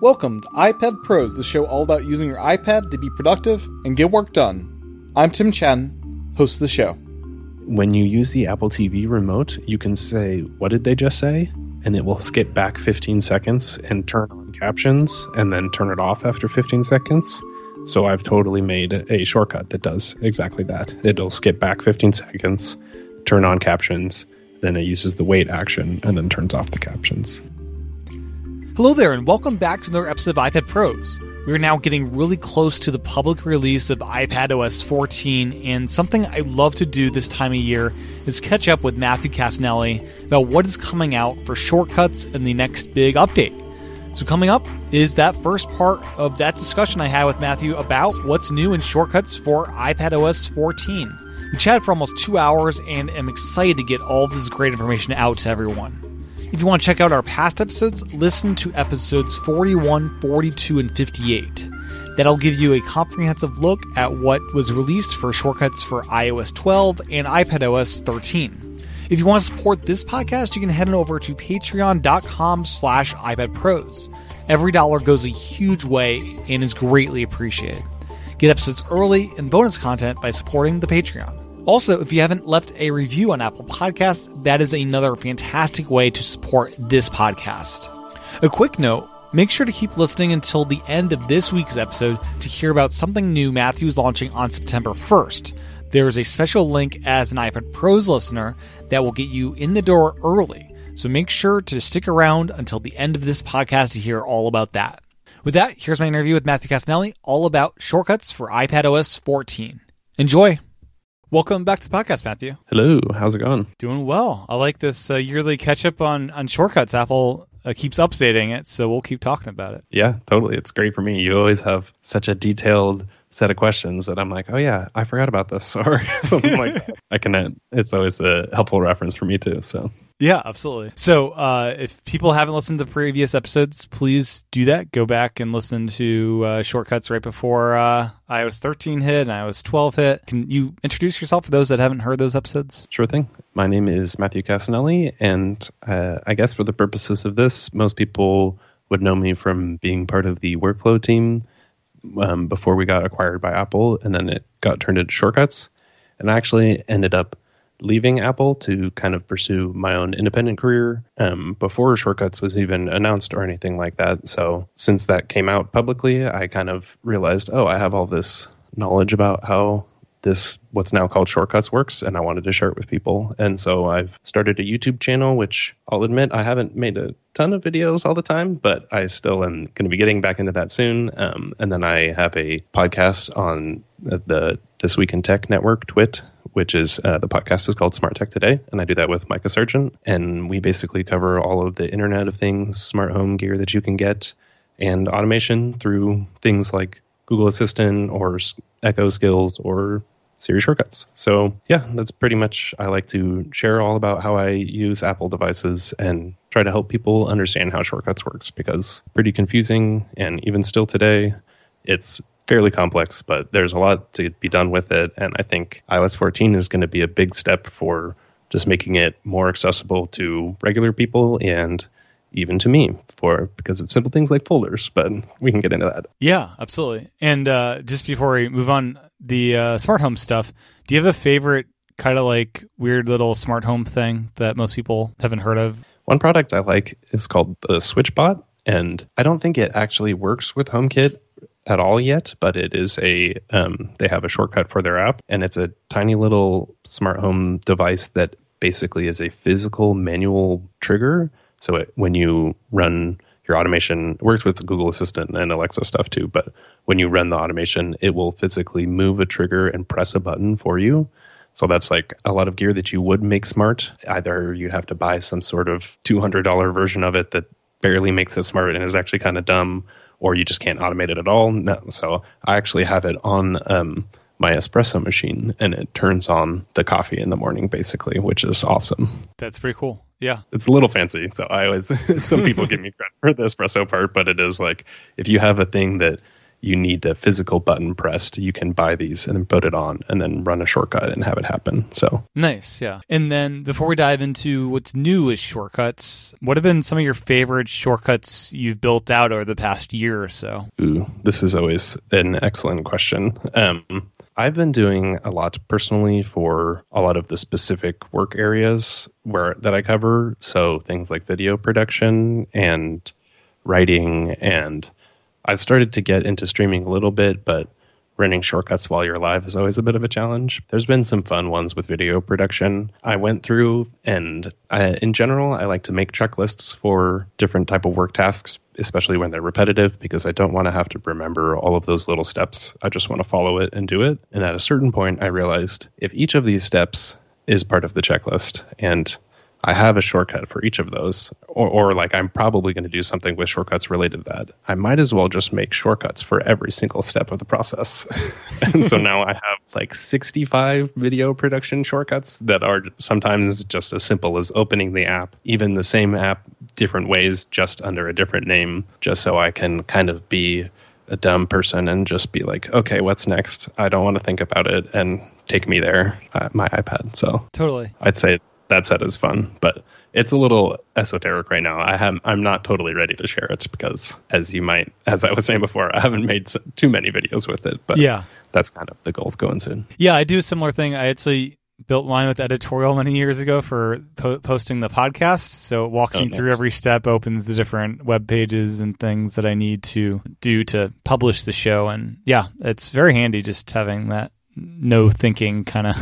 Welcome to iPad Pros, the show all about using your iPad to be productive and get work done. I'm Tim Chaten, host of the show. When you use the Apple TV remote, you can say, What did they just say? And it will skip back 15 seconds and turn on captions and then turn it off after 15 seconds. So I've totally made a shortcut that does exactly that. It'll skip back 15 seconds, turn on captions, then it uses the wait action and then turns off the captions. Hello there, and welcome back to another episode of iPad Pros. We're now getting really close to the public release of iPad OS 14, and something I love to do this time of year is catch up with Matthew Cassinelli about what is coming out for shortcuts and the next big update. So, coming up is that first part of that discussion I had with Matthew about what's new in shortcuts for iPad OS 14. We chatted for almost two hours and am excited to get all this great information out to everyone. If you want to check out our past episodes, listen to episodes 41, 42, and 58. That'll give you a comprehensive look at what was released for shortcuts for iOS 12 and iPadOS 13. If you want to support this podcast, you can head on over to patreon.com slash iPadPros. Every dollar goes a huge way and is greatly appreciated. Get episodes early and bonus content by supporting the Patreon. Also, if you haven't left a review on Apple Podcasts, that is another fantastic way to support this podcast. A quick note make sure to keep listening until the end of this week's episode to hear about something new Matthew is launching on September 1st. There is a special link as an iPad Pros listener that will get you in the door early. So make sure to stick around until the end of this podcast to hear all about that. With that, here's my interview with Matthew Cassinelli, all about shortcuts for iPad OS 14. Enjoy! Welcome back to the podcast, Matthew. Hello, how's it going? Doing well. I like this uh, yearly catch up on, on shortcuts. Apple uh, keeps updating it, so we'll keep talking about it. Yeah, totally. It's great for me. You always have such a detailed set of questions that I'm like, oh yeah, I forgot about this or something like that. I can. It's always a helpful reference for me too. So yeah, absolutely. So, uh, if people haven't listened to previous episodes, please do that. Go back and listen to uh, shortcuts right before uh, iOS 13 hit and iOS 12 hit. Can you introduce yourself for those that haven't heard those episodes? Sure thing. My name is Matthew Cassinelli, and uh, I guess for the purposes of this, most people would know me from being part of the workflow team um, before we got acquired by Apple, and then it got turned into shortcuts. And I actually ended up leaving Apple to kind of pursue my own independent career um, before Shortcuts was even announced or anything like that. So since that came out publicly, I kind of realized, oh, I have all this knowledge about how this what's now called shortcuts works and i wanted to share it with people and so i've started a youtube channel which i'll admit i haven't made a ton of videos all the time but i still am going to be getting back into that soon um, and then i have a podcast on the this week in tech network twit which is uh, the podcast is called Smart Tech Today, and I do that with Micah Sargent. And we basically cover all of the Internet of Things, smart home gear that you can get, and automation through things like Google Assistant or Echo Skills or Siri shortcuts. So yeah, that's pretty much. I like to share all about how I use Apple devices and try to help people understand how shortcuts works because pretty confusing, and even still today, it's fairly complex, but there's a lot to be done with it. And I think iOS 14 is going to be a big step for just making it more accessible to regular people and even to me for because of simple things like folders but we can get into that. Yeah absolutely. And uh, just before we move on the uh, smart home stuff do you have a favorite kind of like weird little smart home thing that most people haven't heard of? One product i like is called the switchbot and i don't think it actually works with homekit at all yet, but it is a um, they have a shortcut for their app, and it's a tiny little smart home device that basically is a physical manual trigger. So it, when you run your automation, it works with Google Assistant and Alexa stuff too. But when you run the automation, it will physically move a trigger and press a button for you. So that's like a lot of gear that you would make smart. Either you'd have to buy some sort of $200 version of it that barely makes it smart and is actually kind of dumb, or you just can't automate it at all. No. So I actually have it on um, my espresso machine and it turns on the coffee in the morning basically, which is awesome. That's pretty cool. Yeah. It's a little fancy. So I always, some people give me credit for the espresso part, but it is like if you have a thing that you need the physical button pressed, you can buy these and then put it on and then run a shortcut and have it happen. So nice, yeah. And then before we dive into what's new with shortcuts, what have been some of your favorite shortcuts you've built out over the past year or so? Ooh, this is always an excellent question. Um, I've been doing a lot personally for a lot of the specific work areas where that I cover. So things like video production and writing and I've started to get into streaming a little bit, but running shortcuts while you're live is always a bit of a challenge. There's been some fun ones with video production I went through, and I, in general, I like to make checklists for different type of work tasks, especially when they're repetitive, because I don't want to have to remember all of those little steps. I just want to follow it and do it. And at a certain point, I realized if each of these steps is part of the checklist and I have a shortcut for each of those, or, or like I'm probably going to do something with shortcuts related to that. I might as well just make shortcuts for every single step of the process. and so now I have like 65 video production shortcuts that are sometimes just as simple as opening the app, even the same app, different ways, just under a different name, just so I can kind of be a dumb person and just be like, okay, what's next? I don't want to think about it and take me there, uh, my iPad. So totally, I'd say that set is fun, but it's a little esoteric right now. I have I'm not totally ready to share it because, as you might, as I was saying before, I haven't made too many videos with it. But yeah, that's kind of the goal going soon. Yeah, I do a similar thing. I actually built mine with editorial many years ago for po- posting the podcast. So it walks oh, me nice. through every step, opens the different web pages and things that I need to do to publish the show. And yeah, it's very handy just having that no thinking kind of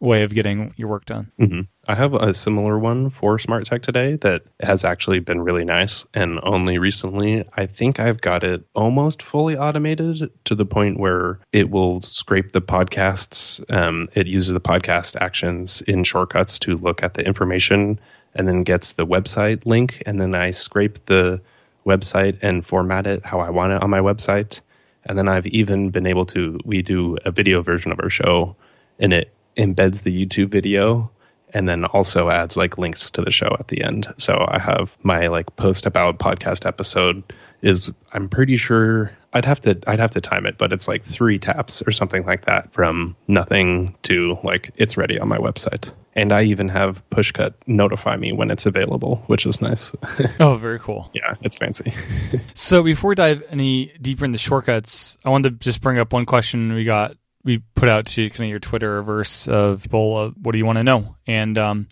way of getting your work done. Mm-hmm. I have a similar one for Smart Tech today that has actually been really nice. And only recently, I think I've got it almost fully automated to the point where it will scrape the podcasts. Um, it uses the podcast actions in shortcuts to look at the information and then gets the website link. And then I scrape the website and format it how I want it on my website. And then I've even been able to, we do a video version of our show and it embeds the YouTube video and then also adds like links to the show at the end. So I have my like post about podcast episode is I'm pretty sure I'd have to I'd have to time it, but it's like three taps or something like that from nothing to like it's ready on my website. And I even have Pushcut notify me when it's available, which is nice. oh, very cool. Yeah, it's fancy. so before we dive any deeper into the shortcuts, I wanted to just bring up one question we got we put out to kind of your Twitter verse of people, uh, what do you want to know? And um,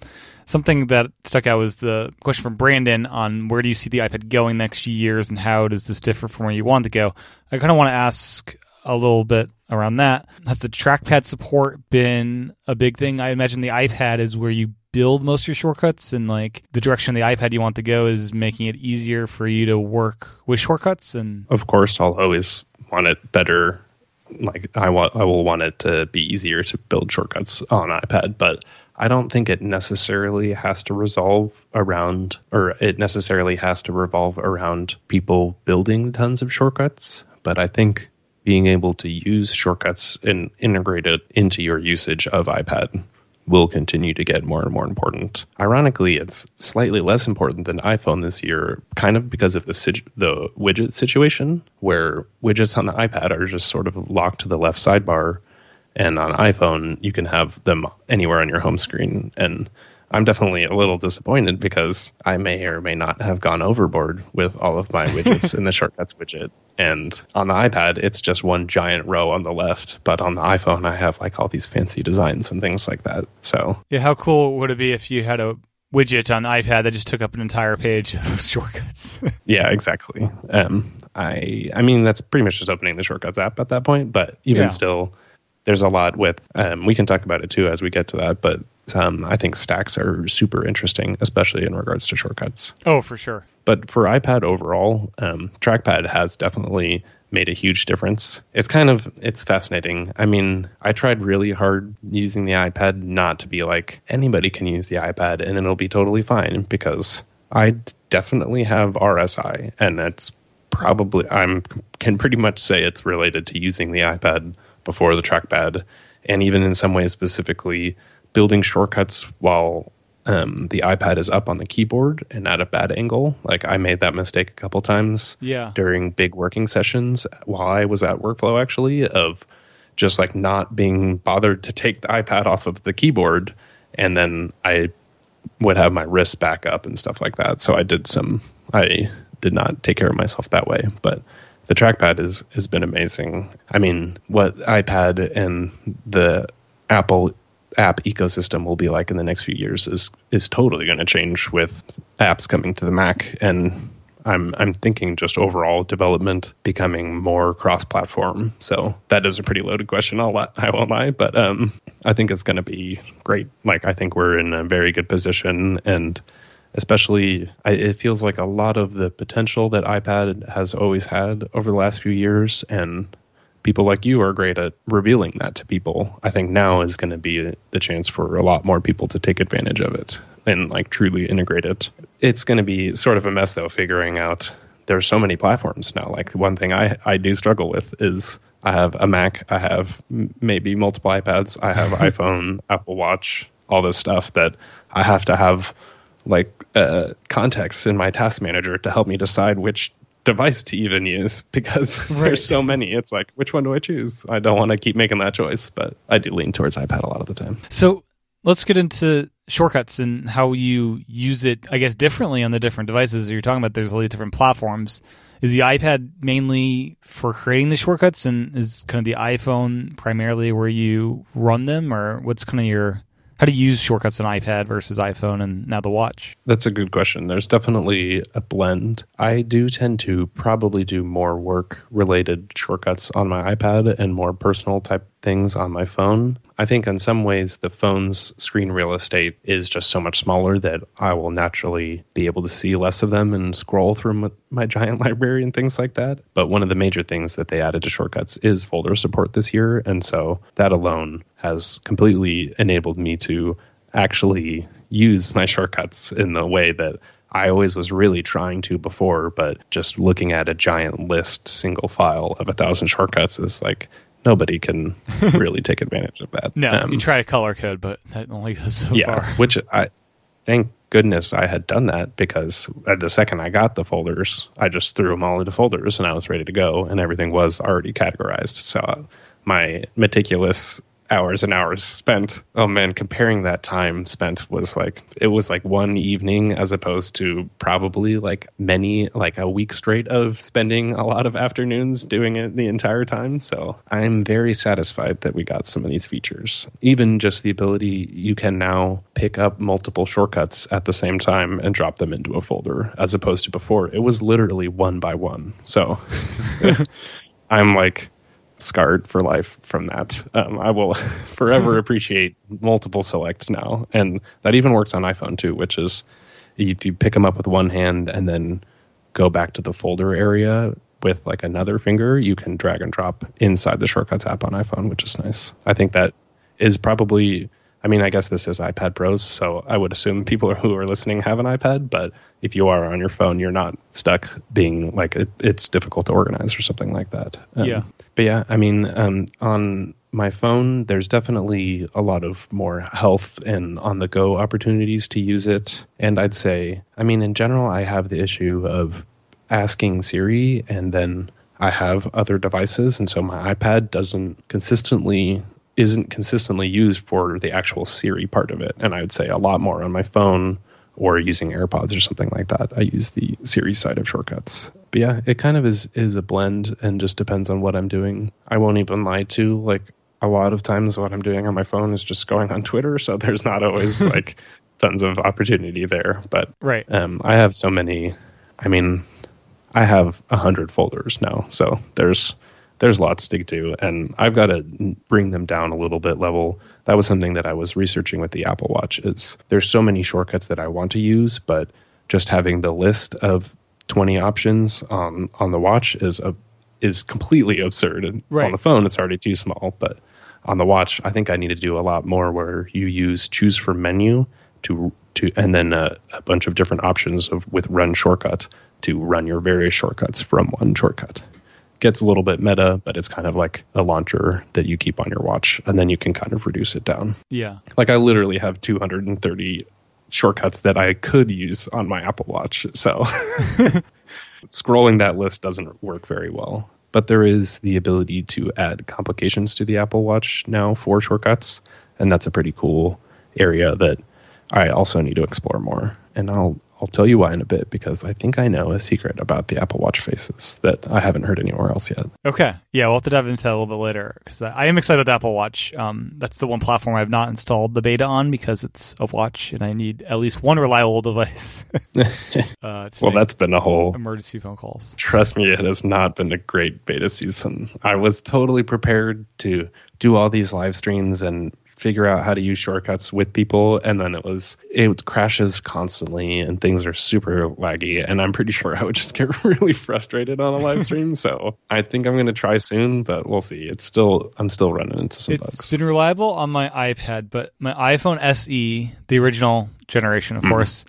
something that stuck out was the question from Brandon on where do you see the iPad going next few years and how does this differ from where you want to go? I kind of want to ask a little bit around that. Has the trackpad support been a big thing? I imagine the iPad is where you build most of your shortcuts and like the direction the iPad you want to go is making it easier for you to work with shortcuts and of course I'll always want it better like I want I will want it to be easier to build shortcuts on iPad, but I don't think it necessarily has to resolve around or it necessarily has to revolve around people building tons of shortcuts, but I think being able to use shortcuts and integrate it into your usage of iPad will continue to get more and more important. Ironically, it's slightly less important than iPhone this year, kind of because of the the widget situation, where widgets on the iPad are just sort of locked to the left sidebar, and on iPhone you can have them anywhere on your home screen. And I'm definitely a little disappointed because I may or may not have gone overboard with all of my widgets in the shortcuts widget. And on the iPad, it's just one giant row on the left. But on the iPhone, I have like all these fancy designs and things like that. So, yeah, how cool would it be if you had a widget on iPad that just took up an entire page of shortcuts? yeah, exactly. Um, I, I mean, that's pretty much just opening the shortcuts app at that point. But even yeah. still, there's a lot with. Um, we can talk about it too as we get to that. But um, I think stacks are super interesting, especially in regards to shortcuts. Oh, for sure. But for iPad overall, um, trackpad has definitely made a huge difference. It's kind of it's fascinating. I mean, I tried really hard using the iPad not to be like anybody can use the iPad and it'll be totally fine because I definitely have RSI and that's probably I'm can pretty much say it's related to using the iPad before the trackpad and even in some ways specifically building shortcuts while um, the iPad is up on the keyboard and at a bad angle. Like I made that mistake a couple times Yeah. during big working sessions while I was at workflow actually of just like not being bothered to take the iPad off of the keyboard and then I would have my wrists back up and stuff like that. So I did some I did not take care of myself that way, but the trackpad is has been amazing. I mean, what iPad and the Apple app ecosystem will be like in the next few years is is totally going to change with apps coming to the Mac and I'm I'm thinking just overall development becoming more cross-platform. So that is a pretty loaded question. I'll I won't lie, but um, I think it's going to be great. Like I think we're in a very good position, and especially I, it feels like a lot of the potential that iPad has always had over the last few years, and people like you are great at revealing that to people. I think now is going to be the chance for a lot more people to take advantage of it and like truly integrate it. It's going to be sort of a mess though, figuring out there's so many platforms now. Like one thing I, I do struggle with is I have a Mac, I have maybe multiple iPads, I have iPhone, Apple Watch, all this stuff that I have to have like uh, context in my task manager to help me decide which device to even use because Right. there's so many. It's like, which one do I choose? I don't want to keep making that choice, but I do lean towards iPad a lot of the time. So let's get into shortcuts and how you use it, I guess, differently on the different devices. You're talking about there's all these different platforms. Is the iPad mainly for creating the shortcuts and is kind of the iPhone primarily where you run them or what's kind of your how to use shortcuts on iPad versus iPhone and now the watch? That's a good question. There's definitely a blend. I do tend to probably do more work related shortcuts on my iPad and more personal type things on my phone. I think in some ways the phone's screen real estate is just so much smaller that I will naturally be able to see less of them and scroll through my, giant library and things like that. But one of the major things that they added to shortcuts is folder support this year. And so that alone has completely enabled me to actually use my shortcuts in the way that I always was really trying to before, but just looking at a giant list, single file of a thousand shortcuts is like nobody can really take advantage of that. No, Um, you try to color code, but that only goes so yeah, far. which I thank goodness I had done that because at the second I got the folders, I just threw them all into folders and I was ready to go, and everything was already categorized. So uh, my meticulous hours and hours spent. Oh man comparing that time spent was like it was like one evening as opposed to probably like many like a week straight of spending a lot of afternoons doing it the entire time. So i'm very satisfied that we got some of these features. Even just the ability you can now pick up multiple shortcuts at the same time and drop them into a folder as opposed to before. It was literally one by one. So i'm like scarred for life from that. Um, I will forever appreciate multiple selects now, and that even works on iPhone too. Which is if you pick them up with one hand and then go back to the folder area with like another finger, you can drag and drop inside the Shortcuts app on iPhone, which is nice. I think that is probably. I mean, I guess this is iPad Pros, so I would assume people who are listening have an iPad. But if you are on your phone, you're not stuck being like it, it's difficult to organize or something like that. Um, Yeah. but yeah, I mean, um, on my phone, there's definitely a lot of more health and on the go opportunities to use it. And I'd say, I mean, in general, I have the issue of asking Siri and then I have other devices. And so my iPad doesn't consistently isn't consistently used for the actual Siri part of it. And I would say a lot more on my phone or using AirPods or something like that. I use the Siri side of shortcuts. But yeah, it kind of is is a blend and just depends on what I'm doing. I won't even lie to like a lot of times what I'm doing on my phone is just going on Twitter, so there's not always like tons of opportunity there. But Right. um, I have so many. I mean, I have a hundred folders now, so there's there's lots to do, and I've got to bring them down a little bit level. That was something that I was researching with the Apple Watch. Is there's so many shortcuts that I want to use, but just having the list of 20 options on on the watch is a is completely absurd. And Right. on the phone, it's already too small, but on the watch, I think I need to do a lot more where you use choose from menu to to and then a, a bunch of different options of with run shortcut to run your various shortcuts from one shortcut. Gets a little bit meta, but it's kind of like a launcher that you keep on your watch, and then you can kind of reduce it down. Yeah. Like I literally have 230 shortcuts that I could use on my Apple Watch. So scrolling that list doesn't work very well. But there is the ability to add complications to the Apple Watch now for shortcuts, and that's a pretty cool area that I also need to explore more. And I'll I'll tell you why in a bit because I think I know a secret about the Apple Watch faces that I haven't heard anywhere else yet. Okay. Yeah, we'll have to dive into that a little bit later because I am excited about the Apple Watch. Um, that's the one platform I've not installed the beta on because it's a watch and I need at least one reliable device. uh, well, that's been a whole emergency phone calls. Trust me, it has not been a great beta season. I was totally prepared to do all these live streams and figure out how to use shortcuts with people and then it was it crashes constantly and things are super laggy and i'm pretty sure i would just get really frustrated on a live stream so i think i'm going to try soon but we'll see it's still i'm still running into some it's bugs it's been reliable on my ipad but my iphone se the original generation of mm. course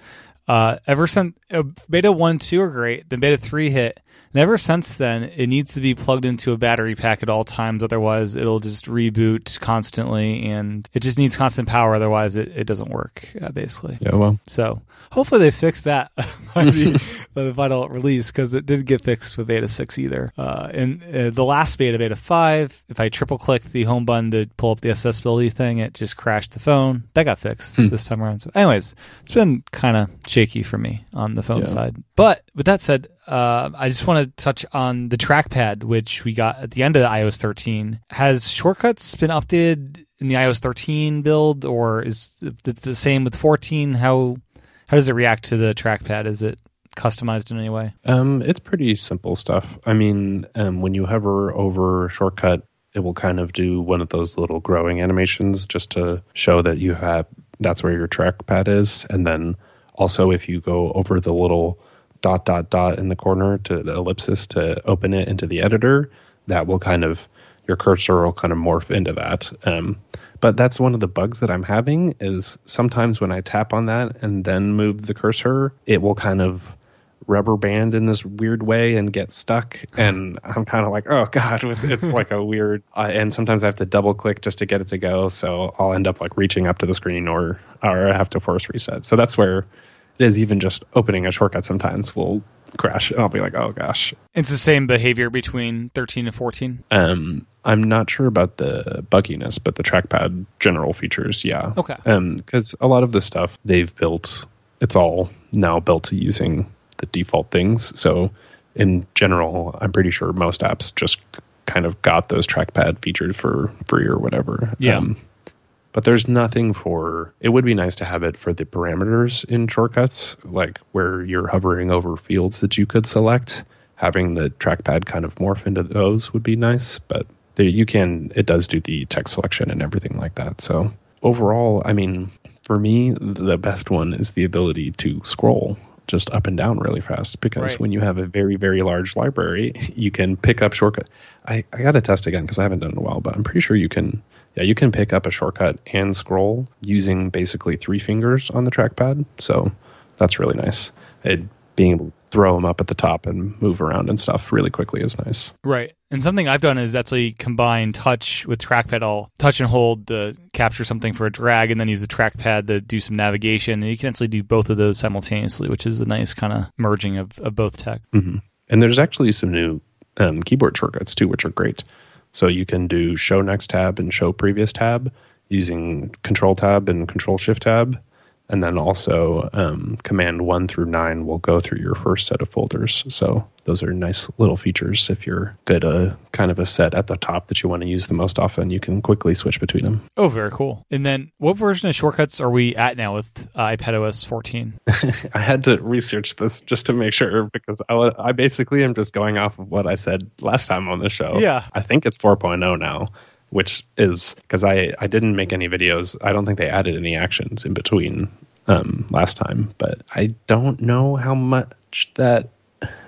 uh, ever since uh, beta 1 2 are great then beta 3 hit and ever since then, it needs to be plugged into a battery pack at all times. Otherwise, it'll just reboot constantly, and it just needs constant power. Otherwise, it, it doesn't work, uh, basically. Yeah, well. So hopefully they fix that by, the, by the final release because it didn't get fixed with Beta 6 either. Uh, and uh, the last beta, Beta 5, if I triple click the home button to pull up the accessibility thing, it just crashed the phone. That got fixed hmm. this time around. So, anyways, it's been kind of shaky for me on the phone yeah. side. But with that said, uh, I just want to touch on the trackpad, which we got at the end of the iOS 13. Has shortcuts been updated in the iOS 13 build, or is it the same with 14? How how does it react to the trackpad? Is it customized in any way? Um, it's pretty simple stuff. I mean, um, when you hover over shortcut, it will kind of do one of those little growing animations just to show that you have that's where your trackpad is, and then also if you go over the little dot dot dot in the corner to the ellipsis to open it into the editor, that will kind of your cursor will kind of morph into that. Um, but that's one of the bugs that I'm having is sometimes when I tap on that and then move the cursor, it will kind of rubber band in this weird way and get stuck. And I'm kind of like, oh god, it's, it's like a weird. Uh, and sometimes I have to double click just to get it to go. So I'll end up like reaching up to the screen or or I have to force reset. So that's where is even just opening a shortcut sometimes will crash and I'll be like, oh gosh. It's the same behavior between 13 and 14? Um, I'm not sure about the bugginess, but the trackpad general features, yeah. Okay. um Because a lot of the stuff they've built, it's all now built using the default things. So in general, I'm pretty sure most apps just kind of got those trackpad features for free or whatever. Yeah. Um, but there's nothing for it would be nice to have it for the parameters in shortcuts like where you're hovering over fields that you could select. Having the trackpad kind of morph into those would be nice but the, you can it does do the text selection and everything like that. So overall i mean for me the best one is the ability to scroll just up and down really fast because right. when you have a very very large library you can pick up shortcut. I, I gotta test again because i haven't done it in a while but i'm pretty sure you can yeah, you can pick up a shortcut and scroll using basically three fingers on the trackpad. So that's really nice. It, being able to throw them up at the top and move around and stuff really quickly is nice. Right. And something I've done is actually combine touch with trackpad. I'll touch and hold to capture something for a drag and then use the trackpad to do some navigation. And you can actually do both of those simultaneously, which is a nice kind of merging of, of both tech. Mm-hmm. And there's actually some new um, keyboard shortcuts too, which are great. So you can do show next tab and show previous tab using control tab and control shift tab. And then also um, command one through nine will go through your first set of folders. So those are nice little features. If you're good, a kind of a set at the top that you want to use the most often, you can quickly switch between them. Oh, very cool. And then what version of shortcuts are we at now with uh, iPadOS 14? I had to research this just to make sure because I, I basically am just going off of what I said last time on the show. Yeah. I think it's 4.0 now which is because I, I didn't make any videos. I don't think they added any actions in between um, last time, but I don't know how much that.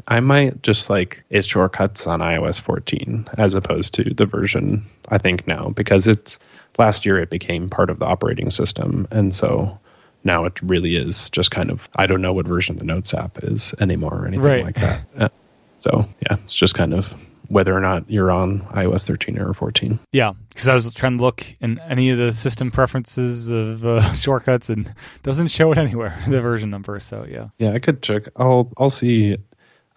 I might just like it's shortcuts on iOS 14 as opposed to the version I think now because it's last year it became part of the operating system and so now it really is just kind of I don't know what version the Notes app is anymore or anything right. like that. So yeah, it's just kind of whether or not you're on iOS 13 or 14. Yeah, because I was trying to look in any of the system preferences of uh, shortcuts and doesn't show it anywhere the version number. So yeah, yeah, I could check. I'll I'll see.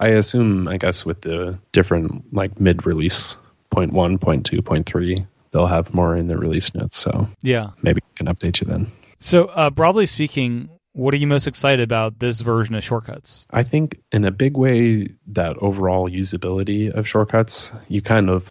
I assume I guess with the different like mid release point one, point two, point three, they'll have more in the release notes. So yeah, maybe I can update you then. So uh, broadly speaking, what are you most excited about this version of shortcuts? I think in a big way that overall usability of shortcuts, you kind of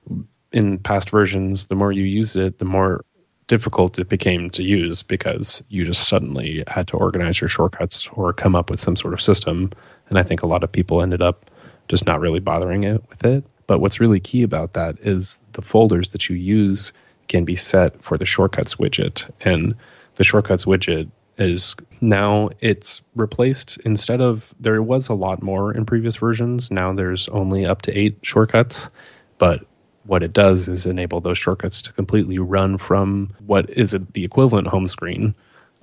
in past versions, the more you use it, the more difficult it became to use because you just suddenly had to organize your shortcuts or come up with some sort of system. And I think a lot of people ended up just not really bothering it with it. But what's really key about that is the folders that you use can be set for the shortcuts widget. And the shortcuts widget is now it's replaced instead of there was a lot more in previous versions. Now there's only up to eight shortcuts but what it does is enable those shortcuts to completely run from what is the equivalent home screen.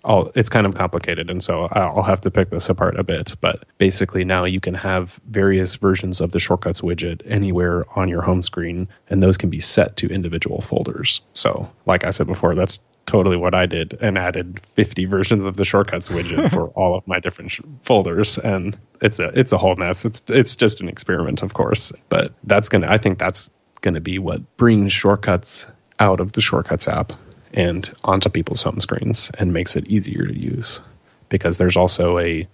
I'll, it's kind of complicated and so i'll have to pick this apart a bit but basically now you can have various versions of the shortcuts widget anywhere on your home screen and those can be set to individual folders. So like i said before that's totally what I did and added 50 versions of the shortcuts widget for all of my different sh- folders and it's a it's a whole mess. It's it's just an experiment, of course, but that's going to I think that's going to be what brings shortcuts out of the shortcuts app and onto people's home screens and makes it easier to use because there's also a,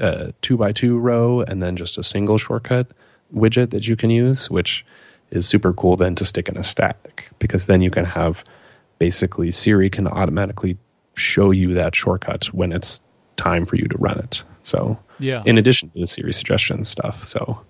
a two by two row and then just a single shortcut widget that you can use, which is super cool then to stick in a stack because then you can have basically Siri can automatically show you that shortcut when it's time for you to run it. So, yeah. in addition to the Siri suggestion stuff, so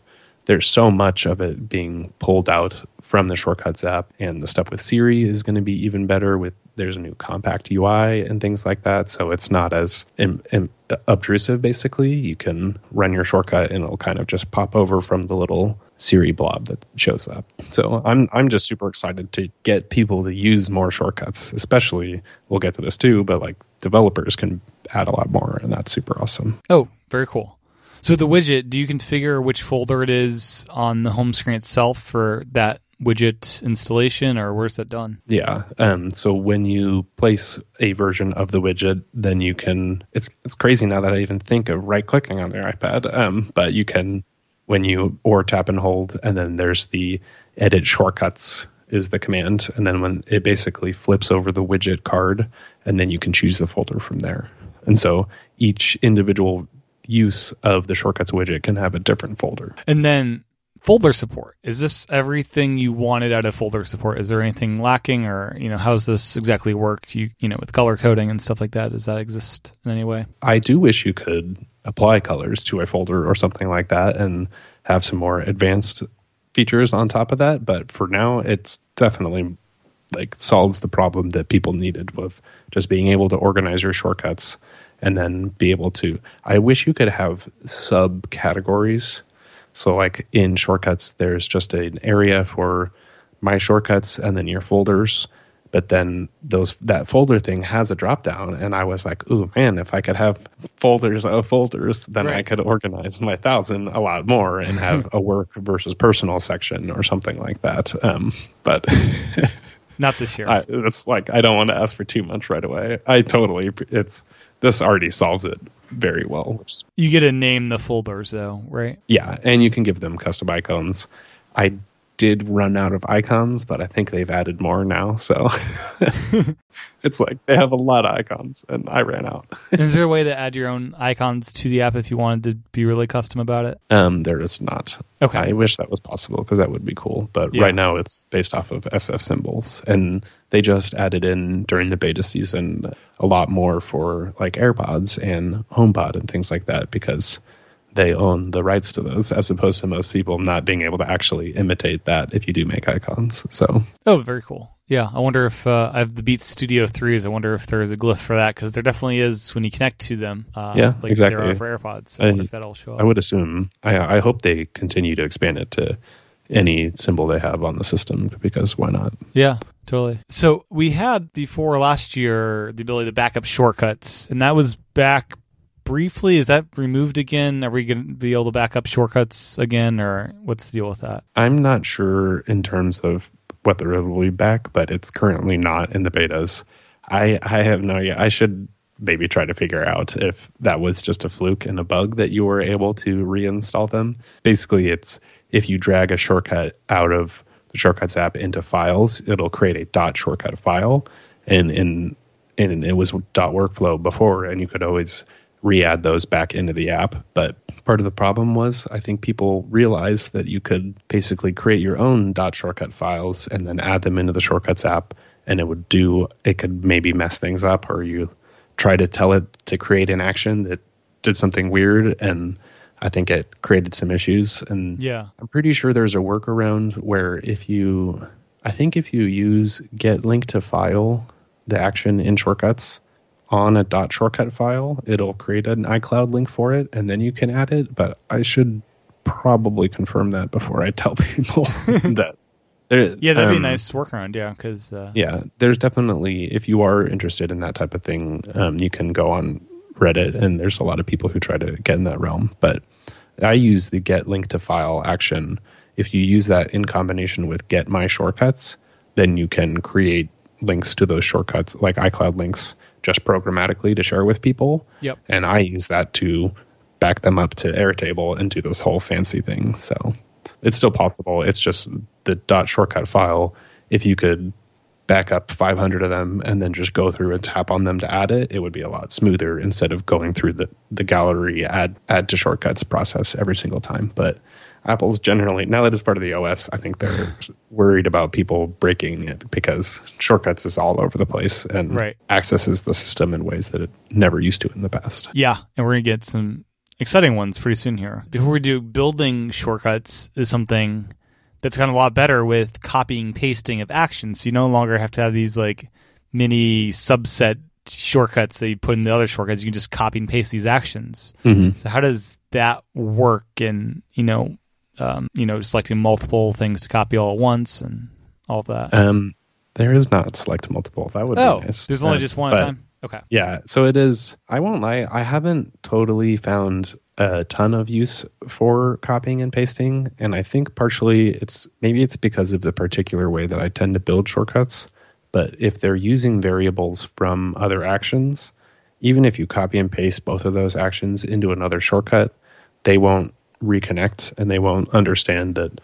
there's so much of it being pulled out from the shortcuts app, and the stuff with Siri is going to be even better. With there's a new compact UI and things like that, so it's not as Im, Im, obtrusive. Basically, you can run your shortcut, and it'll kind of just pop over from the little Siri blob that shows up. So I'm I'm just super excited to get people to use more shortcuts, especially we'll get to this too, but like developers can add a lot more and that's super awesome. Oh, very cool. So the widget, do you configure which folder it is on the home screen itself for that widget installation or where's that done? Yeah. Um so when you place a version of the widget, then you can it's it's crazy now that I even think of right clicking on their iPad. Um but you can when you or tap and hold, and then there's the edit shortcuts is the command, and then when it basically flips over the widget card, and then you can choose the folder from there. And so each individual use of the shortcuts widget can have a different folder. And then folder support. Is this everything you wanted out of folder support? Is there anything lacking or you know how's this exactly work? You you know with color coding and stuff like that does that exist in any way? I do wish you could apply colors to a folder or something like that and have some more advanced features on top of that. But for now, it's definitely like solves the problem that people needed with just being able to organize your shortcuts and then be able to. I wish you could have subcategories. So, like in shortcuts, there's just an area for my shortcuts and then your folders but then those that folder thing has a drop down and i was like ooh man if i could have folders of folders then right. i could organize my thousand a lot more and have a work versus personal section or something like that. Um, but not this year. I, it's like i don't want to ask for too much right away. I totally it's this already solves it very well is, you get to name the folders though right? Yeah and you can give them custom icons. I did run out of icons, but I think they've added more now. So it's like they have a lot of icons, and I ran out. is there a way to add your own icons to the app if you wanted to be really custom about it? Um, there is not. Okay. I wish that was possible because that would be cool. But yeah. right now it's based off of SF symbols, and they just added in during the beta season a lot more for like AirPods and HomePod and things like that because they own the rights to those, as opposed to most people not being able to actually imitate that if you do make icons. So, oh, very cool. Yeah, I wonder if uh, I have the Beats Studio threes. I wonder if there is a glyph for that because there definitely is when you connect to them. Uh, yeah, like exactly. There are for AirPods. I, I if that'll show up. I would assume. I, I hope they continue to expand it to any symbol they have on the system because why not? Yeah, totally. So we had before last year the ability to back up shortcuts, and that was back briefly. Is that removed again? Are we going to be able to back up shortcuts again, or what's the deal with that? I'm not sure in terms of whether it will be back, but it's currently not in the betas. I I have no idea. I should maybe try to figure out if that was just a fluke and a bug that you were able to reinstall them. Basically, it's if you drag a shortcut out of the shortcuts app into files, it'll create a dot shortcut file, and in and it was dot workflow before, and you could always re-add those back into the app. But part of the problem was I think people realized that you could basically create your own dot shortcut files and then add them into the shortcuts app, and it would do it could maybe mess things up, or you try to tell it to create an action that did something weird and I think it created some issues and yeah. I'm pretty sure there's a workaround where if you I think if you use get link to file the action in shortcuts on a dot shortcut file, it'll create an iCloud link for it and then you can add it, but I should probably confirm that before I tell people that there, yeah, that'd um, be a um, nice workaround. Yeah, because uh, yeah, there's definitely if you are interested in that type of thing, um, you can go on Reddit, and there's a lot of people who try to get in that realm. But I use the get link to file action. If you use that in combination with get my shortcuts, then you can create links to those shortcuts, like iCloud links, just programmatically to share with people. Yep. And I use that to back them up to Airtable and do this whole fancy thing. So it's still possible. It's just the dot shortcut file. If you could back up 500 of them and then just go through and tap on them to add it, it would be a lot smoother instead of going through the, the gallery add add to shortcuts process every single time. But Apple's generally now that it's part of the OS, I think they're worried about people breaking it because shortcuts is all over the place and right. accesses the system in ways that it never used to in the past. Yeah, and we're gonna get some exciting ones pretty soon here. Before we do, building shortcuts is something that's gotten a lot better with copying pasting of actions. So You no longer have to have these like mini subset shortcuts that you put in the other shortcuts. You can just copy and paste these actions. Mm-hmm. So how does that work? And you know, um, you know, selecting multiple things to copy all at once and all of that. Um, there is not select multiple. That would oh, be nice. There's only uh, just one at a time. Okay. Yeah. So it is. I won't lie. I haven't totally found a ton of use for copying and pasting, and I think partially it's maybe it's because of the particular way that I tend to build shortcuts. But if they're using variables from other actions, even if you copy and paste both of those actions into another shortcut, they won't reconnect and they won't understand that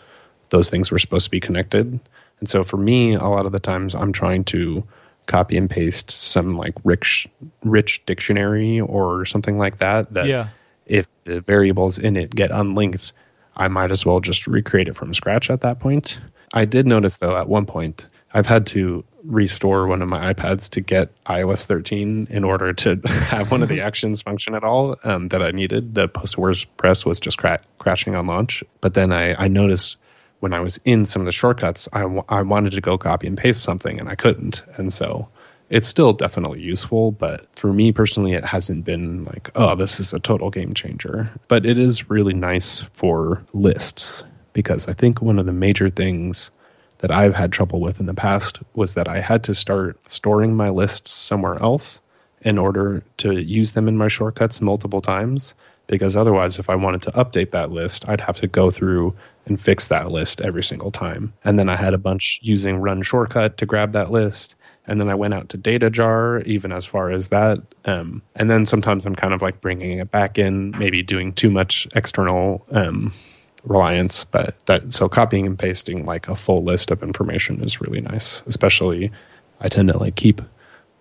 those things were supposed to be connected. And so for me, a lot of the times I'm trying to copy and paste some like rich rich dictionary or something like that that yeah. if the variables in it get unlinked i might as well just recreate it from scratch at that point i did notice though at one point i've had to restore one of my ipads to get ios 13 in order to have one of the actions function at all um, that i needed the post wordpress was just cra- crashing on launch but then i, I noticed when I was in some of the shortcuts, I, w- I wanted to go copy and paste something and I couldn't. And so it's still definitely useful, but for me personally, it hasn't been like, oh, this is a total game changer. But it is really nice for lists because I think one of the major things that I've had trouble with in the past was that I had to start storing my lists somewhere else in order to use them in my shortcuts multiple times because otherwise if i wanted to update that list i'd have to go through and fix that list every single time. And then i had a bunch using run shortcut to grab that list and then i went out to data jar even as far as that um, and then sometimes i'm kind of like bringing it back in maybe doing too much external um, reliance but that so copying and pasting like a full list of information is really nice especially i tend to like keep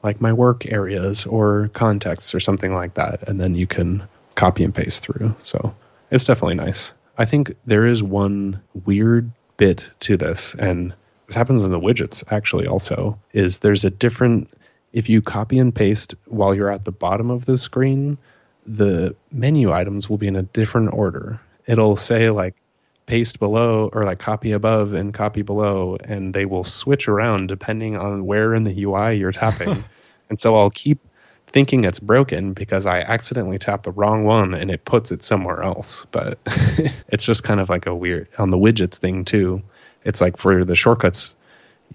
like my work areas or contexts or something like that and then you can copy and paste through. So it's definitely nice. I think there is one weird bit to this, and this happens in the widgets actually also, is there's a different if you copy and paste while you're at the bottom of the screen, the menu items will be in a different order. It'll say like paste below or like copy above and copy below, and they will switch around depending on where in the UI you're tapping. and so I'll keep thinking it's broken because I accidentally tapped the wrong one and it puts it somewhere else. But it's just kind of like a weird on the widgets thing too. It's like for the shortcuts,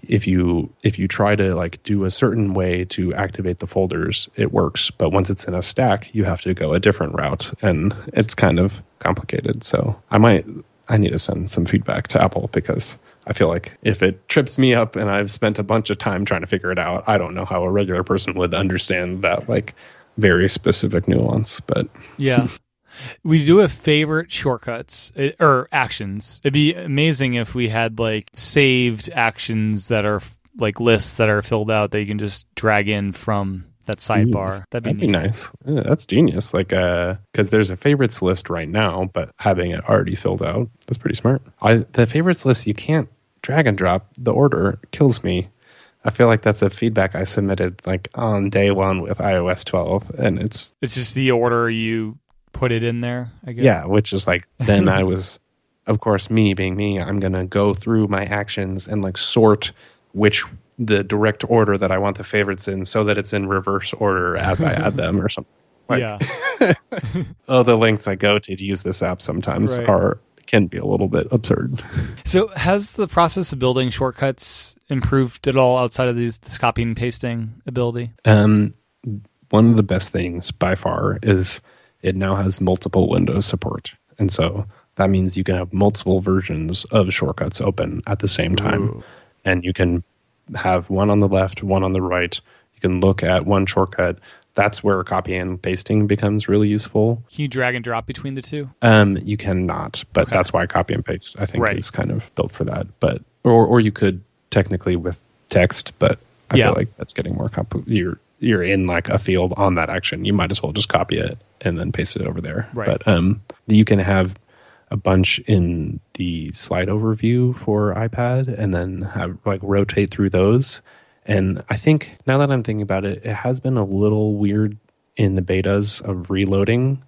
if you if you try to like do a certain way to activate the folders it works. But once it's in a stack you have to go a different route and it's kind of complicated. So i might i need to send some feedback to apple because i feel like if it trips me up and i've spent a bunch of time trying to figure it out i don't know how a regular person would understand that like very specific nuance but yeah we do have favorite shortcuts eh, or actions. It'd be amazing if we had like saved actions that are like lists that are filled out that you can just drag in from that sidebar. Ooh, that'd be, that'd be nice. Yeah, that's genius. Like, uh, because there's a favorites list right now, but having it already filled out, that's pretty smart. I the favorites list you can't drag and drop. The order kills me. I feel like that's a feedback I submitted like on day one with iOS 12, and it's it's just the order you put it in there, I guess. Yeah, which is like then I was of course me being me, I'm going to go through my actions and like sort which the direct order that I want the favorites in so that it's in reverse order as I add them or something. Like, yeah. oh, the links I go to to use this app sometimes right. are can be a little bit absurd. So, has the process of building shortcuts improved at all outside of these this copying and pasting ability? Um, one of the best things by far is it now has multiple Windows support. And so that means you can have multiple versions of shortcuts open at the same time. Ooh. And you can have one on the left, one on the right. You can look at one shortcut. That's where copy and pasting becomes really useful. Can you drag and drop between the two? Um, you cannot, but okay. that's why copy and paste I think right. is kind of built for that. But or or you could technically with text, but I yeah. feel like that's getting more complicated. You're you're in like a field on that action, you might as well just copy it and then paste it over there. Right. But um, you can have a bunch in the slide overview for iPad and then have like rotate through those. And I think now that I'm thinking about it, it has been a little weird in the betas of reloading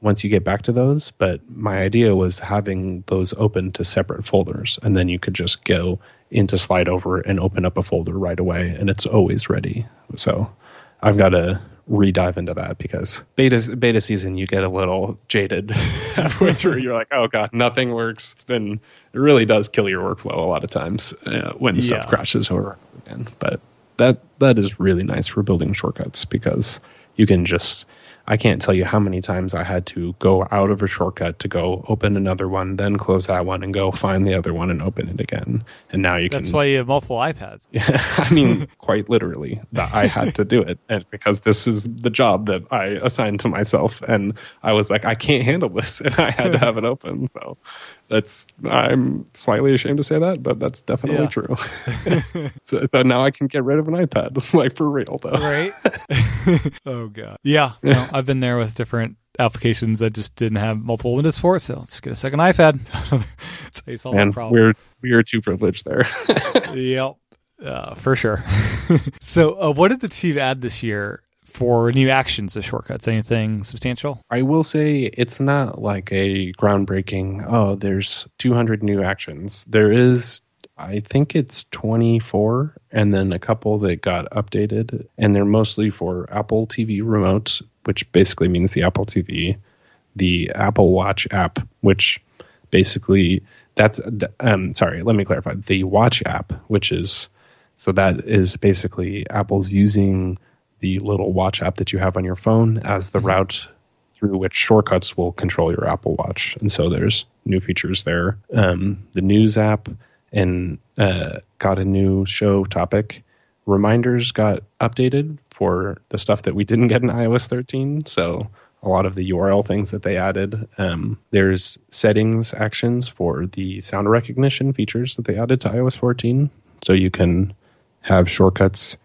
once you get back to those. But my idea was having those open to separate folders, and then you could just go into slide over and open up a folder right away, and it's always ready. So I've got to re-dive into that because beta beta season you get a little jaded halfway through. You're like, oh god, nothing works. Then it really does kill your workflow a lot of times uh, when stuff yeah. crashes over again. But that that is really nice for building shortcuts because you can just I can't tell you how many times I had to go out of a shortcut to go open another one, then close that one and go find the other one and open it again. And now you That's can. That's why you have multiple iPads. Yeah, I mean, quite literally, that I had to do it, and because this is the job that I assigned to myself, and I was like, I can't handle this, and I had to have it open. So that's I'm slightly ashamed to say that, but that's definitely yeah. true. so, so, now I can get rid of an iPad, like for real though. Right? oh god. Yeah. No, I've been there with different applications that just didn't have multiple windows for it, so let's get a second iPad. That's how you solve that problem. We're we are too privileged there. yep. Uh, for sure. so, uh, what did the team add this year for new actions or shortcuts? Anything substantial? I will say it's not like a groundbreaking, oh, there's 200 new actions. There is, I think it's 24, and then a couple that got updated, and they're mostly for Apple TV remotes, which basically means the Apple TV, the Apple Watch app, which basically that's um sorry let me clarify the watch app which is so that is basically apple's using the little watch app that you have on your phone as the mm-hmm. route through which shortcuts will control your Apple Watch. And so there's new features there. Um, the news app and uh, got a new show topic. Reminders got updated for the stuff that we didn't get in iOS 13. So a lot of the URL things that they added. Um, there's settings actions for the sound recognition features that they added to iOS 14. So you can have shortcuts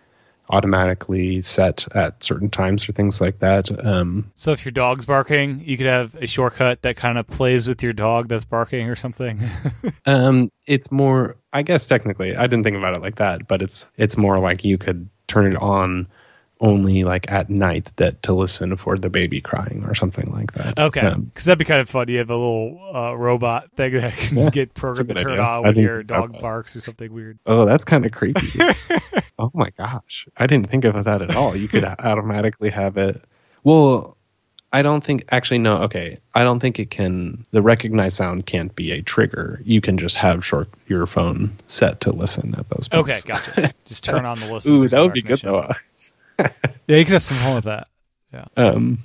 automatically set at certain times or things like that. Um, so if your dog's barking, you could have a shortcut that kind of plays with your dog that's barking or something. um, it's more, I guess, technically, I didn't think about it like that, but it's it's more like you could turn it on only like at night that to listen for the baby crying or something like that. Okay, because um, that'd be kind of fun. You have a little uh, robot thing that can yeah, get programmed to turn idea. on when your dog barks or something weird. Oh, that's kind of creepy. oh my gosh, I didn't think of that at all. You could automatically have it. Well, I don't think actually no. Okay, I don't think it can. The recognized sound can't be a trigger. You can just have short your phone set to listen at those. Points. Okay, gotcha. just turn on the list. Ooh, that would be good though. yeah, you could have some fun with that. Yeah. Um,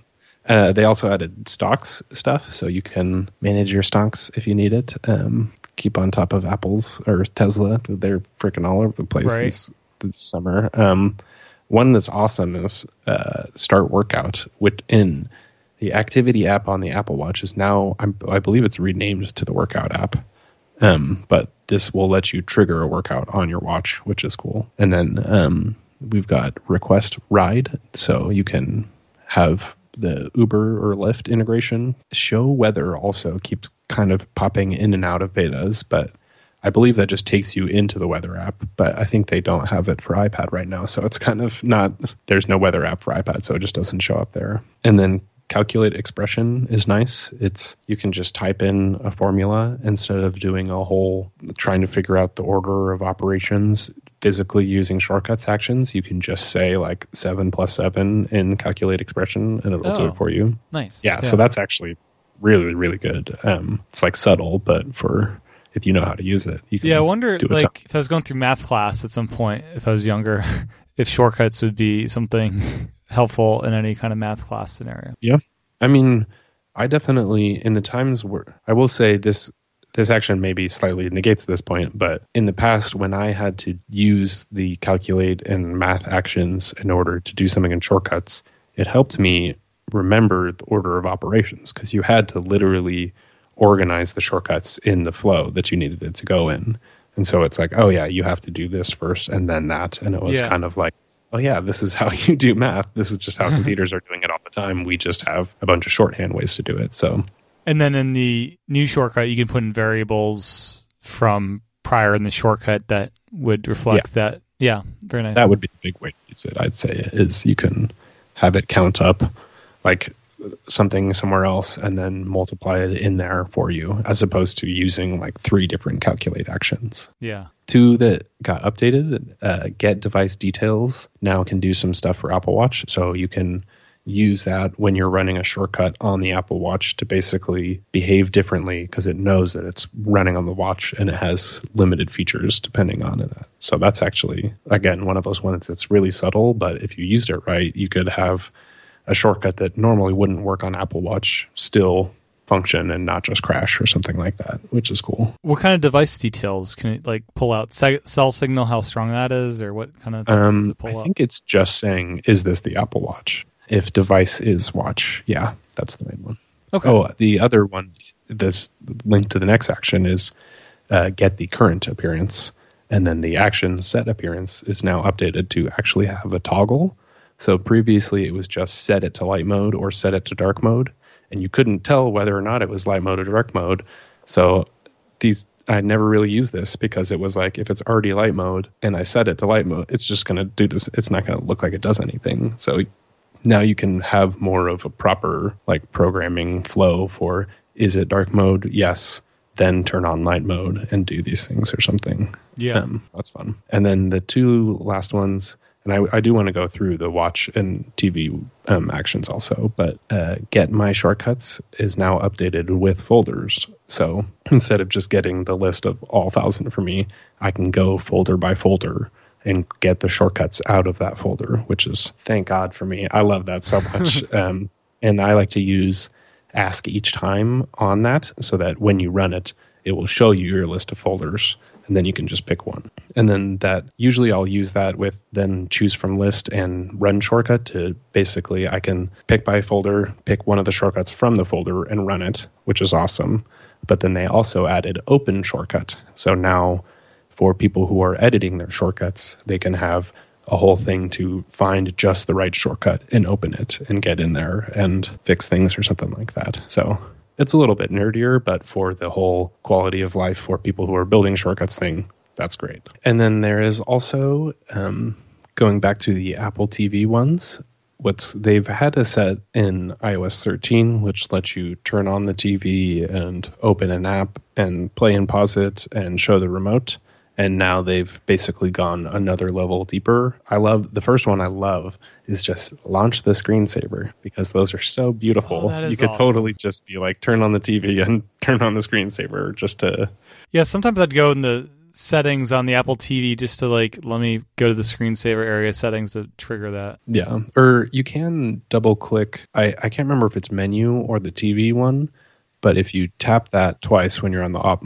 uh, they also added stocks stuff, so you can manage your stocks if you need it. Um, keep on top of Apple's or Tesla. They're freaking all over the place right. this, this summer. Um, one that's awesome is uh, Start Workout within the activity app on the Apple Watch is now I'm, i believe it's renamed to the Workout app. Um, but this will let you trigger a workout on your watch, which is cool. And then um, we've got Request Ride, so you can have the Uber or Lyft integration. Show Weather also keeps kind of popping in and out of betas, but I believe that just takes you into the weather app, but I think they don't have it for iPad right now. So it's kind of not, there's no weather app for iPad, so it just doesn't show up there. And then calculate expression is nice. It's you can just type in a formula instead of doing a whole trying to figure out the order of operations physically using shortcuts actions. You can just say like seven plus seven in calculate expression and it'll oh, do it oh, for you. Nice. Yeah, yeah, so that's actually really really good. Um, it's like subtle, but for if you know how to use it, you can. Yeah, I wonder like if I was going through math class at some point, if I was younger, if shortcuts would be something helpful in any kind of math class scenario. Yeah. I mean, I definitely in the times where I will say this this action maybe slightly negates this point, but in the past when I had to use the calculate and math actions in order to do something in shortcuts, it helped me remember the order of operations because you had to literally organize the shortcuts in the flow that you needed it to go in. And so it's like, oh yeah, you have to do this first and then that. And it was yeah. kind of like oh yeah, this is how you do math. This is just how computers are doing it all the time. We just have a bunch of shorthand ways to do it. So, and then in the new shortcut, you can put in variables from prior in the shortcut that would reflect yeah. that. Yeah, very nice. That would be a big way to use it. I'd say is you can have it count up like something somewhere else and then multiply it in there for you as opposed to using like three different calculate actions. Yeah. Two that got updated, uh, get device details now can do some stuff for Apple Watch. So you can use that when you're running a shortcut on the Apple Watch to basically behave differently because it knows that it's running on the watch and it has limited features depending on it. So that's actually, again, one of those ones that's really subtle, but if you used it right, you could have a shortcut that normally wouldn't work on Apple Watch still function and not just crash or something like that, which is cool. What kind of device details can it like pull out? cell signal, how strong that is, or what kind of? Um, I think it's just saying, "Is this the Apple Watch?" If device is watch, yeah, that's the main one. Okay. Oh, the other one, this link to the next action is uh, get the current appearance, and then the action set appearance is now updated to actually have a toggle so previously it was just set it to light mode or set it to dark mode, and you couldn't tell whether or not it was light mode or dark mode. So these I never really used this because it was like if it's already light mode and I set it to light mode, it's just going to do this. It's not going to look like it does anything. So now you can have more of a proper like programming flow for is it dark mode? Yes. Then turn on light mode and do these things or something. Yeah. Um, that's fun. And then the two last ones and I, I do want to go through the watch and TV um, actions also, but uh, get my shortcuts is now updated with folders. So instead of just getting the list of all thousand for me, I can go folder by folder and get the shortcuts out of that folder, which is thank God for me. I love that so much. um, and I like to use ask each time on that so that when you run it, it will show you your list of folders and then you can just pick one. And then that usually I'll use that with then choose from list and run shortcut to basically I can pick by folder, pick one of the shortcuts from the folder and run it, which is awesome. But then they also added open shortcut. So now for people who are editing their shortcuts, they can have a whole thing to find just the right shortcut and open it and get in there and fix things or something like that. So it's a little bit nerdier, but for the whole quality of life for people who are building shortcuts thing, that's great. And then there is also um, going back to the Apple TV ones. What's they've had a set in iOS 13, which lets you turn on the TV and open an app and play and pause it and show the remote. And now they've basically gone another level deeper. I love the first one. I love is just launch the screensaver because those are so beautiful. Oh, you could awesome. totally just be like turn on the TV and turn on the screensaver just to Yeah, sometimes I'd go in the settings on the Apple TV just to like let me go to the screensaver area settings to trigger that. yeah. Or you can double click. I I can't remember if it's menu or the TV one, but if you tap that twice when you're on the op,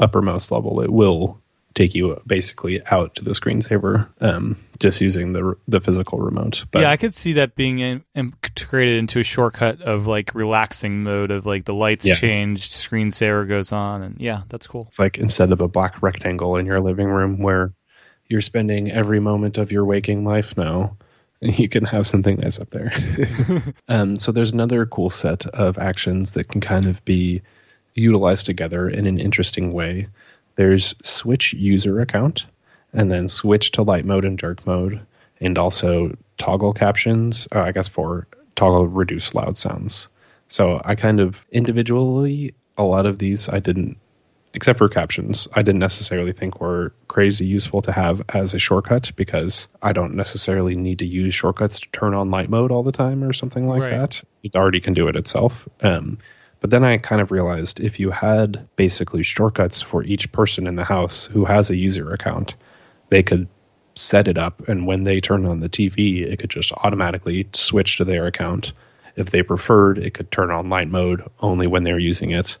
uppermost level, it will take you basically out to the screensaver um, just using the the physical remote. But yeah, I could see that being in, integrated into a shortcut of like relaxing mode of like the lights Yeah. change, screensaver goes on, and yeah, that's cool. it's like instead of a black rectangle in your living room where you're spending every moment of your waking life now, you can have something nice up there. um, so there's another cool set of actions that can kind of be utilized together in an interesting way. There's switch user account, and then switch to light mode and dark mode, and also toggle captions. Uh, I guess for toggle reduce loud sounds. So I kind of individually a lot of these I didn't except for captions, I didn't necessarily think were crazy useful to have as a shortcut because I don't necessarily need to use shortcuts to turn on light mode all the time or something like Right. that. It already can do it itself. Um, but then I kind of realized if you had basically shortcuts for each person in the house who has a user account, they could set it up, and when they turn on the TV, it could just automatically switch to their account. If they preferred, it could turn on light mode only when they're using it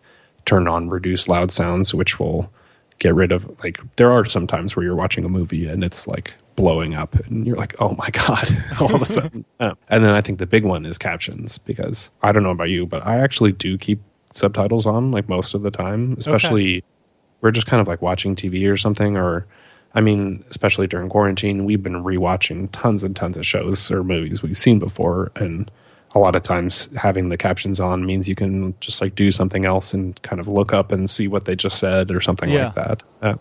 turn on reduce loud sounds, which will get rid of like there are some times where you're watching a movie and it's like blowing up and you're like, oh my god, all of a sudden. Um, and then I think the big one is captions because I don't know about you, but I actually do keep subtitles on like most of the time, especially we're just kind of like watching TV or something or. I mean, especially during quarantine, we've been rewatching tons and tons of shows or movies we've seen before, and a lot of times having the captions on means you can just like do something else and kind of look up and see what they just said or something Yeah. like that. Um,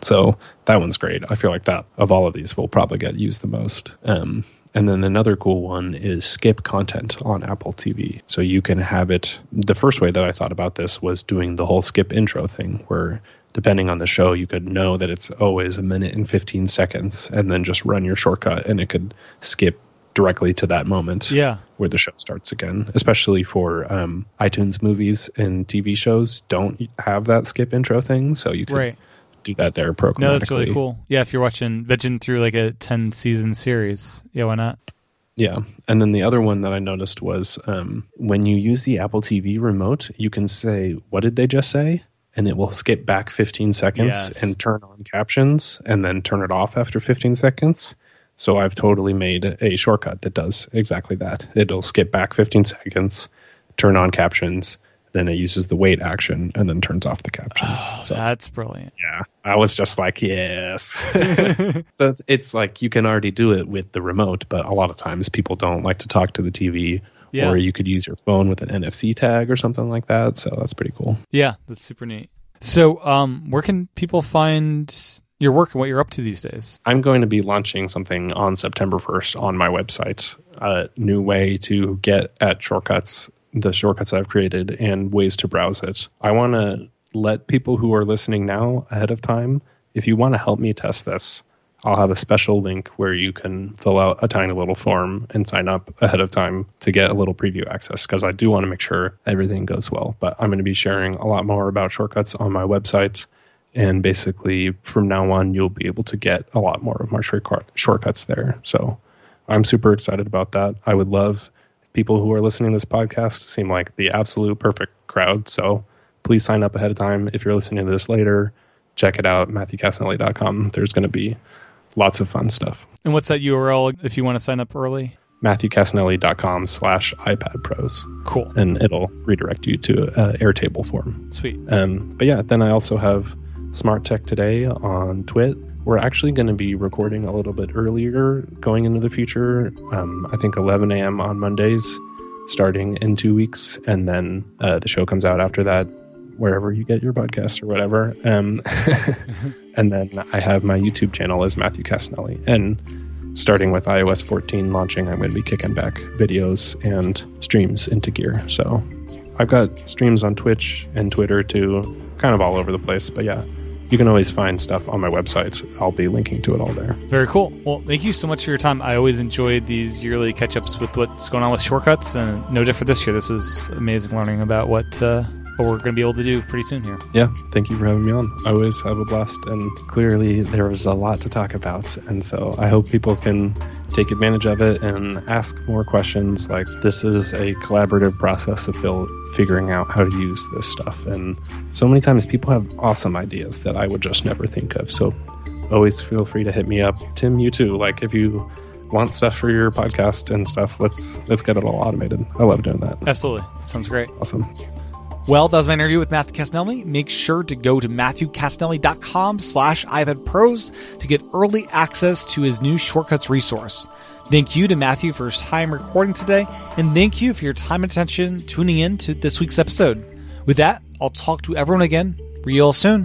so that one's great. I feel like that of all of these will probably get used the most. Um, and then another cool one is skip content on Apple TV. So you can have it. The first way that I thought about this was doing the whole skip intro thing, where depending on the show, you could know that it's always a minute and 15 seconds and then just run your shortcut and it could skip directly to that moment Yeah, where the show starts again, especially for um, iTunes movies and TV shows don't have that skip intro thing. So you can right. Do that there programmatically. No, that's really cool. Yeah, if you're watching bitching through like a ten season series, yeah, why not? Yeah. And then the other one that I noticed was um, when you use the Apple TV remote, you can say, What did they just say? And it will skip back 15 seconds Yes. and turn on captions and then turn it off after 15 seconds. So I've totally made a shortcut that does exactly that. It'll skip back 15 seconds, turn on captions, then it uses the wait action and then turns off the captions. so That's brilliant. yeah, I was just like, yes. so it's, it's like you can already do it with the remote, but a lot of times people don't like to talk to the TV, Yeah. or you could use your phone with an NFC tag or something like that. So that's pretty cool. Yeah, that's super neat. So, um, where can people find your work and what you're up to these days? I'm going to be launching something on September 1st on my website, a new way to get at shortcuts, the shortcuts I've created, and ways to browse it. I want to let people who are listening now ahead of time, if you want to help me test this, I'll have a special link where you can fill out a tiny little form and sign up ahead of time to get a little preview access because I do want to make sure everything goes well. But I'm going to be sharing a lot more about shortcuts on my website. And basically, from now on, you'll be able to get a lot more of my shortcuts there. So I'm super excited about that. I would love people who are listening to this podcast seem like the absolute perfect crowd. So please sign up ahead of time. If you're listening to this later, check it out, MatthewCassinelli.com. There's going to be lots of fun stuff. And what's that URL if you want to sign up early? MatthewCassinelli.com slash iPad Pros. Cool. And it'll redirect you to a Airtable form. Sweet. Um, but yeah, then I also have Smart Tech Today on Twit. We're actually going to be recording a little bit earlier going into the future. Um, I think 11 a.m. on Mondays, starting in two weeks. And then uh, the show comes out after that, wherever you get your podcasts or whatever. Um, and then I have my YouTube channel as Matthew Cassinelli. And starting with iOS 14 launching, I'm going to be kicking back videos and streams into gear. So I've got streams on Twitch and Twitter too, kind of all over the place. But yeah, you can always find stuff on my website. I'll be linking to it all there. Very cool. Well, thank you so much for your time. I always enjoyed these yearly catch ups with what's going on with shortcuts, and no different this year. This was amazing learning about what. Uh, we're going to be able to do pretty soon here. Yeah, thank you for having me on. I always have a blast, and clearly there was a lot to talk about. And so I hope people can take advantage of it and ask more questions. Like, this is a collaborative process of fil- figuring out how to use this stuff. And so many times people have awesome ideas that I would just never think of. So always feel free to hit me up. Tim, you too. Like, if you want stuff for your podcast and stuff, let's let's get it all automated. I love doing that. Absolutely. Sounds great. Awesome. Well, that was my interview with Matthew Cassinelli. Make sure to go to matthewcassinelli.com slash iPadPros to get early access to his new shortcuts resource. Thank you to Matthew for his time recording today, and thank you for your time and attention tuning in to this week's episode. With that, I'll talk to everyone again real soon.